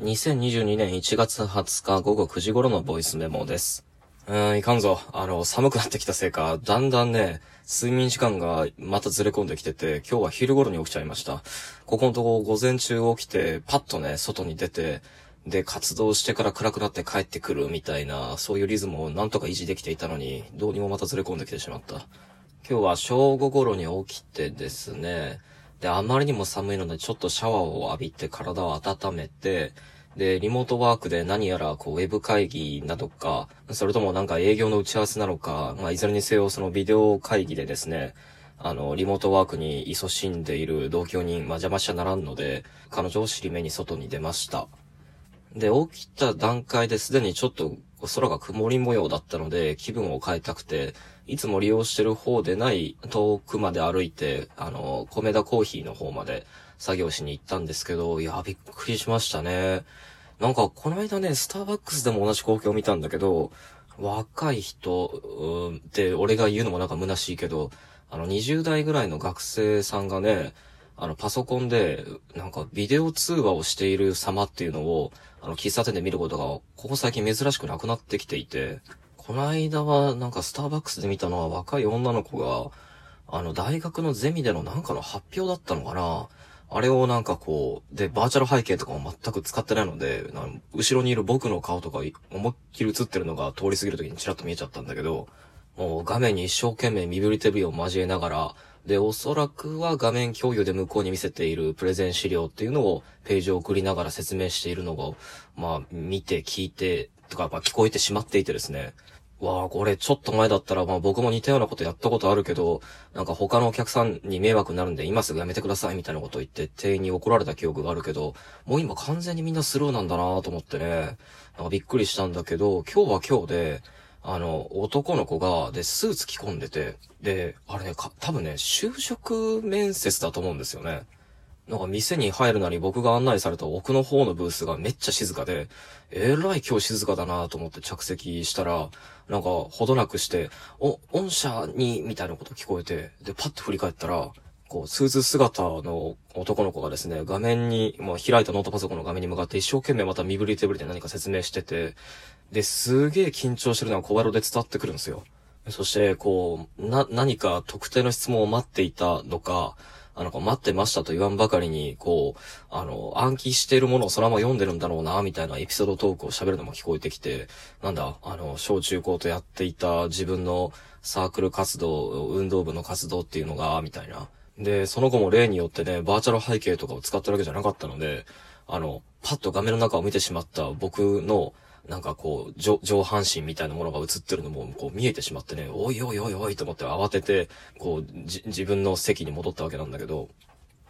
2022年1月20日午後9時頃のボイスメモです。うーん、いかんぞ。あの、寒くなってきたせいか、だんだんね、睡眠時間がまたずれ込んできてて、今日は昼頃に起きちゃいました。ここのとこ午前中起きて、パッとね、外に出て、で、活動してから暗くなって帰ってくるみたいな、そういうリズムをなんとか維持できていたのに、どうにもまたずれ込んできてしまった。今日は正午頃に起きてですね、で、あまりにも寒いので、ちょっとシャワーを浴びて体を温めて、で、リモートワークで何やら、こう、ウェブ会議などか、それともなんか営業の打ち合わせなのか、まあ、いずれにせよ、そのビデオ会議でですね、あの、リモートワークに勤しんでいる同居人、まあ、邪魔しちゃならんので、彼女を尻目に外に出ました。で、起きた段階ですでにちょっと空が曇り模様だったので気分を変えたくて、いつも利用してる方でない遠くまで歩いて、あの、米田コーヒーの方まで作業しに行ったんですけど、いや、びっくりしましたね。なんか、この間ね、スターバックスでも同じ光景を見たんだけど、若い人、うーんって俺が言うのもなんか虚しいけど、あの、20代ぐらいの学生さんがね、あの、パソコンで、なんか、ビデオ通話をしている様っていうのを、あの、喫茶店で見ることが、ここ最近珍しくなくなってきていて、この間は、なんか、スターバックスで見たのは若い女の子が、あの、大学のゼミでのなんかの発表だったのかな。あれをなんかこう、で、バーチャル背景とかも全く使ってないので、な後ろにいる僕の顔とか思いっきり映ってるのが通り過ぎる時にチラッと見えちゃったんだけど、もう画面に一生懸命身振り手振りを交えながら、で、おそらくは画面共有で向こうに見せているプレゼン資料っていうのをページを送りながら説明しているのを、まあ、見て聞いて、とか、まあ、聞こえてしまっていてですね。わあ、これちょっと前だったら、まあ僕も似たようなことやったことあるけど、なんか他のお客さんに迷惑になるんで今すぐやめてくださいみたいなことを言って店員に怒られた記憶があるけど、もう今完全にみんなスルーなんだなと思ってね、なんかびっくりしたんだけど、今日は今日で、あの、男の子が、で、スーツ着込んでて、で、あれね、か、多分ね、就職面接だと思うんですよね。なんか店に入るなり僕が案内された奥の方のブースがめっちゃ静かで、えらい今日静かだなと思って着席したら、なんかほどなくして、お、御社に、みたいなこと聞こえて、で、パッと振り返ったら、こう、スーツ姿の男の子がですね、画面に、まあ、開いたノートパソコンの画面に向かって一生懸命また身振り手振りで何か説明してて、で、すげえ緊張してるのが小腹で伝わってくるんですよ。そして、こう、な、何か特定の質問を待っていたのか、あの、待ってましたと言わんばかりに、こう、あの、暗記しているものをそのまま読んでるんだろうな、みたいなエピソードトークを喋るのも聞こえてきて、なんだ、あの、小中高とやっていた自分のサークル活動、運動部の活動っていうのが、みたいな。で、その後も例によってね、バーチャル背景とかを使ってるわけじゃなかったので、あの、パッと画面の中を見てしまった僕の、なんかこう、上上半身みたいなものが映ってるのも、こう見えてしまってね、おいおいおいおいと思って慌てて、こう、じ、自分の席に戻ったわけなんだけど、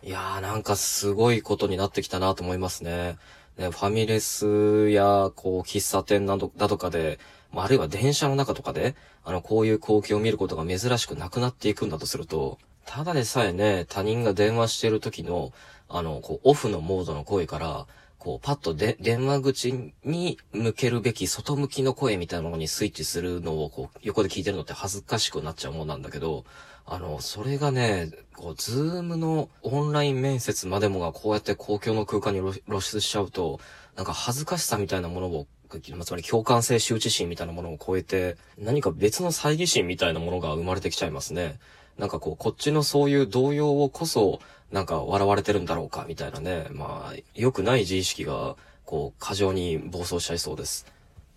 いやーなんかすごいことになってきたなと思いますね。ね、ファミレスや、こう、喫茶店など、だとかで、まあ、るいは電車の中とかで、あの、こういう光景を見ることが珍しくなくなっていくんだとすると、ただでさえね、他人が電話してる時の、あの、こう、オフのモードの声から、こう、パッとで、電話口に向けるべき外向きの声みたいなものにスイッチするのを、こう、横で聞いてるのって恥ずかしくなっちゃうもんなんだけど、あの、それがね、こう、ズームのオンライン面接までもがこうやって公共の空間に露露出しちゃうと、なんか恥ずかしさみたいなものを、つまり共感性羞恥心みたいなものを超えて、何か別の猜疑心みたいなものが生まれてきちゃいますね。なんかこう、こっちのそういう動揺をこそ、なんか笑われてるんだろうか、みたいなね。まあ、良くない自意識が、こう、過剰に暴走しちゃいそうです。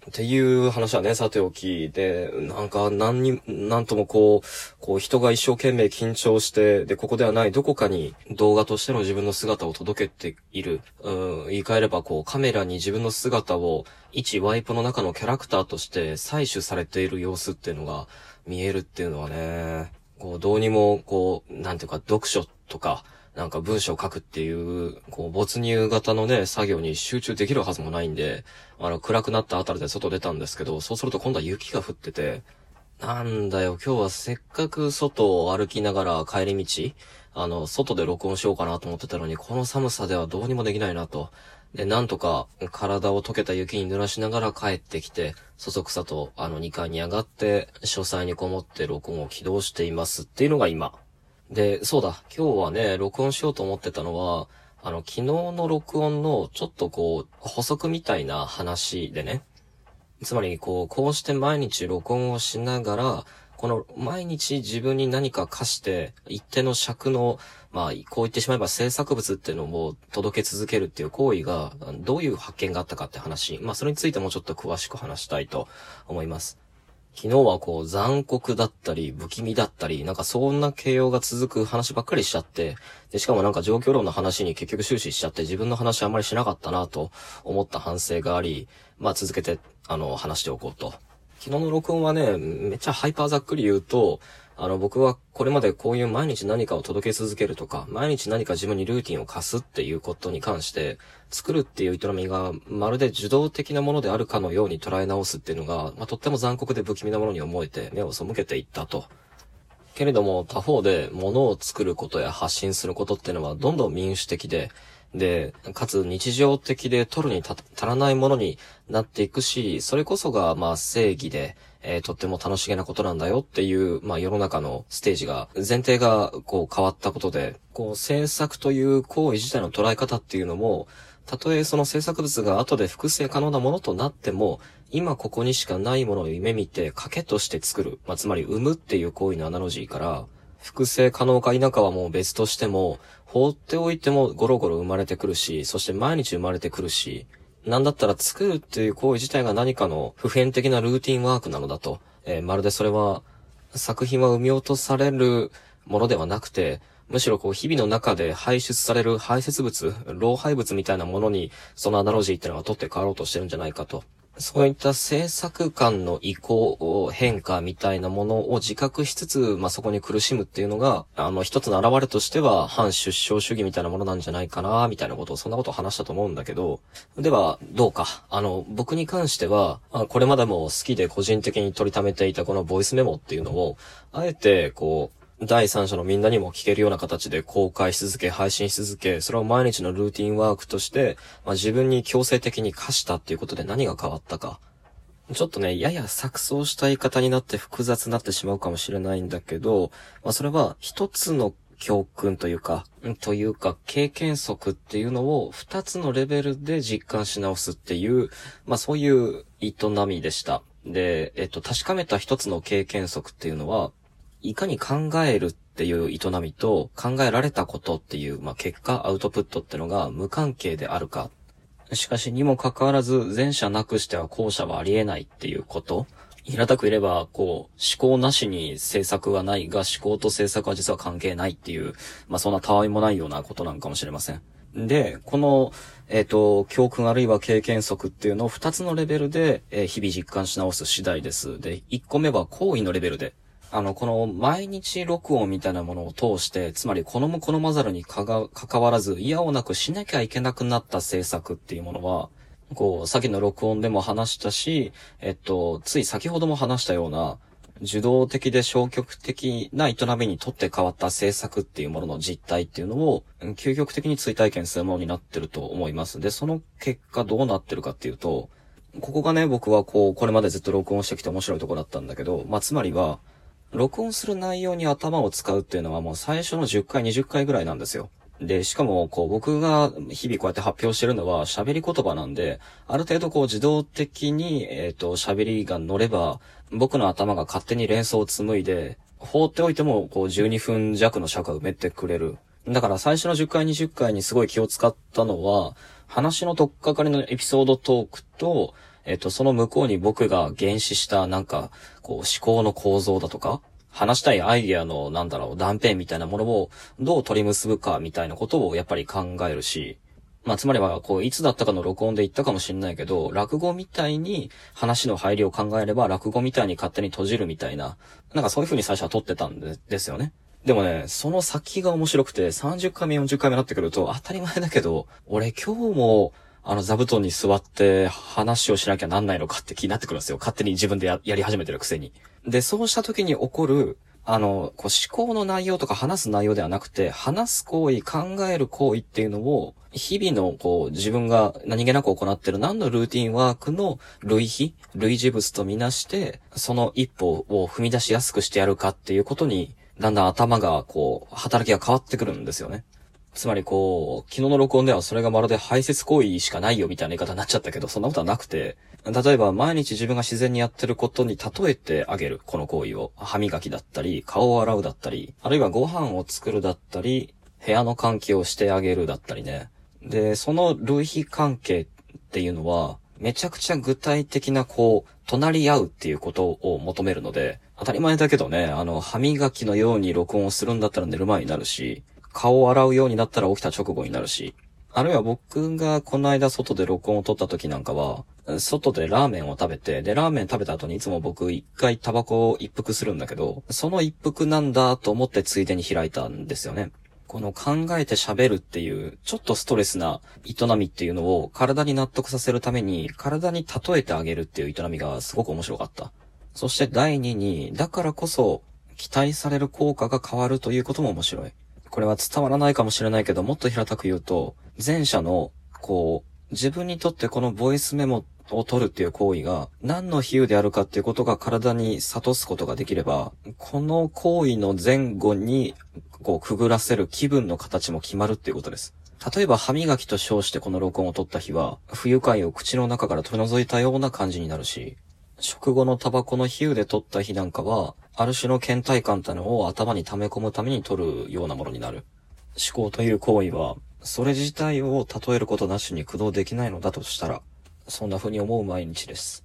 っていう話はね、さておきで、なんか何に、なんともこう、こう人が一生懸命緊張して、で、ここではないどこかに動画としての自分の姿を届けている。うん、言い換えればこうカメラに自分の姿を一ワイプの中のキャラクターとして採取されている様子っていうのが見えるっていうのはね、こうどうにもこう、なんていうか読書とか、なんか文章を書くっていう、こう、没入型のね、作業に集中できるはずもないんで、あの、暗くなったあたりで外出たんですけど、そうすると今度は雪が降ってて、なんだよ、今日はせっかく外を歩きながら帰り道、あの、外で録音しようかなと思ってたのに、この寒さではどうにもできないなと。で、なんとか体を溶けた雪に濡らしながら帰ってきて、そそくさとあの2階に上がって、書斎にこもって録音を起動していますっていうのが今。で、そうだ、今日はね、録音しようと思ってたのは、あの、昨日の録音のちょっとこう、補足みたいな話でね。つまり、こう、こうして毎日録音をしながら、この毎日自分に何か課して、一定の尺の、まあ、こう言ってしまえば制作物っていうのを届け続けるっていう行為が、どういう発見があったかって話。まあ、それについてもちょっと詳しく話したいと思います。昨日はこう残酷だったり不気味だったり、なんかそんな形容が続く話ばっかりしちゃって、で、しかもなんか状況論の話に結局終始しちゃって自分の話あんまりしなかったなと思った反省があり、まあ続けて、あの、話しておこうと。昨日の録音はね、めっちゃハイパーざっくり言うと、あの、僕はこれまでこういう毎日何かを届け続けるとか、毎日何か自分にルーティンを課すっていうことに関して、作るっていう営みがまるで受動的なものであるかのように捉え直すっていうのが、まあ、とっても残酷で不気味なものに思えて目を背けていったと。けれども他方で物を作ることや発信することっていうのはどんどん民主的で、で、かつ日常的で取るに足らないものになっていくし、それこそが、まあ正義で、えー、とっても楽しげなことなんだよっていう、まあ世の中のステージが、前提がこう変わったことで、こう制作という行為自体の捉え方っていうのも、たとえその制作物が後で複製可能なものとなっても、今ここにしかないものを夢見て賭けとして作る。まあ、つまり生むっていう行為のアナロジーから、複製可能か否かはもう別としても、放っておいてもゴロゴロ生まれてくるし、そして毎日生まれてくるし、なんだったら作るっていう行為自体が何かの普遍的なルーティンワークなのだと。えー、まるでそれは、作品は生み落とされるものではなくて、むしろこう日々の中で排出される排泄物、老廃物みたいなものに、そのアナロジーっていうのが取って変わろうとしてるんじゃないかと。そういった制作感の移行、変化みたいなものを自覚しつつ、まあ、そこに苦しむっていうのが、あの、一つの現れとしては、反出生主義みたいなものなんじゃないかな、みたいなことを、そんなことを話したと思うんだけど、では、どうか。あの、僕に関しては、これまでも好きで個人的に取りためていたこのボイスメモっていうのを、あえて、こう、第三者のみんなにも聞けるような形で公開し続け、配信し続け、それを毎日のルーティンワークとして、まあ、自分に強制的に課したっていうことで何が変わったか。ちょっとね、やや錯綜した言い方になって複雑になってしまうかもしれないんだけど、まあ、それは一つの教訓というか、というか、経験則っていうのを二つのレベルで実感し直すっていう、まあそういう営みでした。で、えっと、確かめた一つの経験則っていうのは、いかに考えるっていう営みと考えられたことっていう、まあ、結果、アウトプットってのが無関係であるか。しかしにもかかわらず、前者なくしては後者はありえないっていうこと。平たく言えば、こう、思考なしに制作はないが、思考と制作は実は関係ないっていう、まあ、そんなたわいもないようなことなんかもしれません。で、この、えっ、ー、と、教訓あるいは経験則っていうのを二つのレベルで、えー、日々実感し直す次第です。で、一個目は行為のレベルで、あの、この毎日録音みたいなものを通して、つまり好む好まざるにかが、関わらず、嫌をなくしなきゃいけなくなった制作っていうものは、こう、さっきの録音でも話したし、えっと、つい先ほども話したような、受動的で消極的な営みにとって変わった制作っていうものの実態っていうのを、究極的に追体験するものになってると思います。で、その結果どうなってるかっていうと、ここがね、僕はこう、これまでずっと録音してきて面白いところだったんだけど、まあ、つまりは、録音する内容に頭を使うっていうのはもう最初の10回、20回ぐらいなんですよ。で、しかも、こう、僕が日々こうやって発表してるのは喋り言葉なんで、ある程度こう自動的に、えっ、ー、と、喋りが乗れば、僕の頭が勝手に連想を紡いで、放っておいても、こう、12分弱の尺が埋めてくれる。だから最初の10回、20回にすごい気を使ったのは、話のとっかかりのエピソードトークと、えっと、その向こうに僕が原始したなんか、こう思考の構造だとか、話したいアイディアの、なんだろう、断片みたいなものをどう取り結ぶかみたいなことをやっぱり考えるし、まあ、つまりは、こう、いつだったかの録音で言ったかもしんないけど、落語みたいに話の入りを考えれば、落語みたいに勝手に閉じるみたいな、なんかそういう風に最初は撮ってたんでですよね。でもね、その先が面白くて、30回目、40回目になってくると、当たり前だけど、俺今日も、あの、座布団に座って話をしなきゃなんないのかって気になってくるんですよ。勝手に自分でややり始めてるくせに。で、そうした時に起こる、あの、こう思考の内容とか話す内容ではなくて、話す行為、考える行為っていうのを、日々のこう自分が何気なく行ってる何のルーティンワークの類比、類似物とみなして、その一歩を踏み出しやすくしてやるかっていうことに、だんだん頭がこう、働きが変わってくるんですよね。つまりこう、昨日の録音ではそれがまるで排泄行為しかないよみたいな言い方になっちゃったけど、そんなことはなくて、例えば毎日自分が自然にやってることに例えてあげる、この行為を。歯磨きだったり、顔を洗うだったり、あるいはご飯を作るだったり、部屋の換気をしてあげるだったりね。で、その類比関係っていうのは、めちゃくちゃ具体的なこう、隣り合うっていうことを求めるので、当たり前だけどね、あの、歯磨きのように録音をするんだったら寝る前になるし、顔を洗うようになったら起きた直後になるし、あるいは僕がこの間外で録音を撮った時なんかは、外でラーメンを食べて、で、ラーメン食べた後にいつも僕一回タバコを一服するんだけど、その一服なんだと思ってついでに開いたんですよね。この考えて喋るっていう、ちょっとストレスな営みっていうのを体に納得させるために、体に例えてあげるっていう営みがすごく面白かった。そして第2に、だからこそ期待される効果が変わるということも面白い。これは伝わらないかもしれないけど、もっと平たく言うと、前者の、こう、自分にとってこのボイスメモを取るっていう行為が何の比喩であるかっていうことが体に悟すことができれば、この行為の前後にこうくぐらせる気分の形も決まるっていうことです。例えば歯磨きと称してこの録音を取った日は、不愉快を口の中から取り除いたような感じになるし、食後のタバコの比喩で取った日なんかは、ある種の倦怠感というのを頭に溜め込むために取るようなものになる。思考という行為は、それ自体を例えることなしに駆動できないのだとしたら、そんな風に思う毎日です。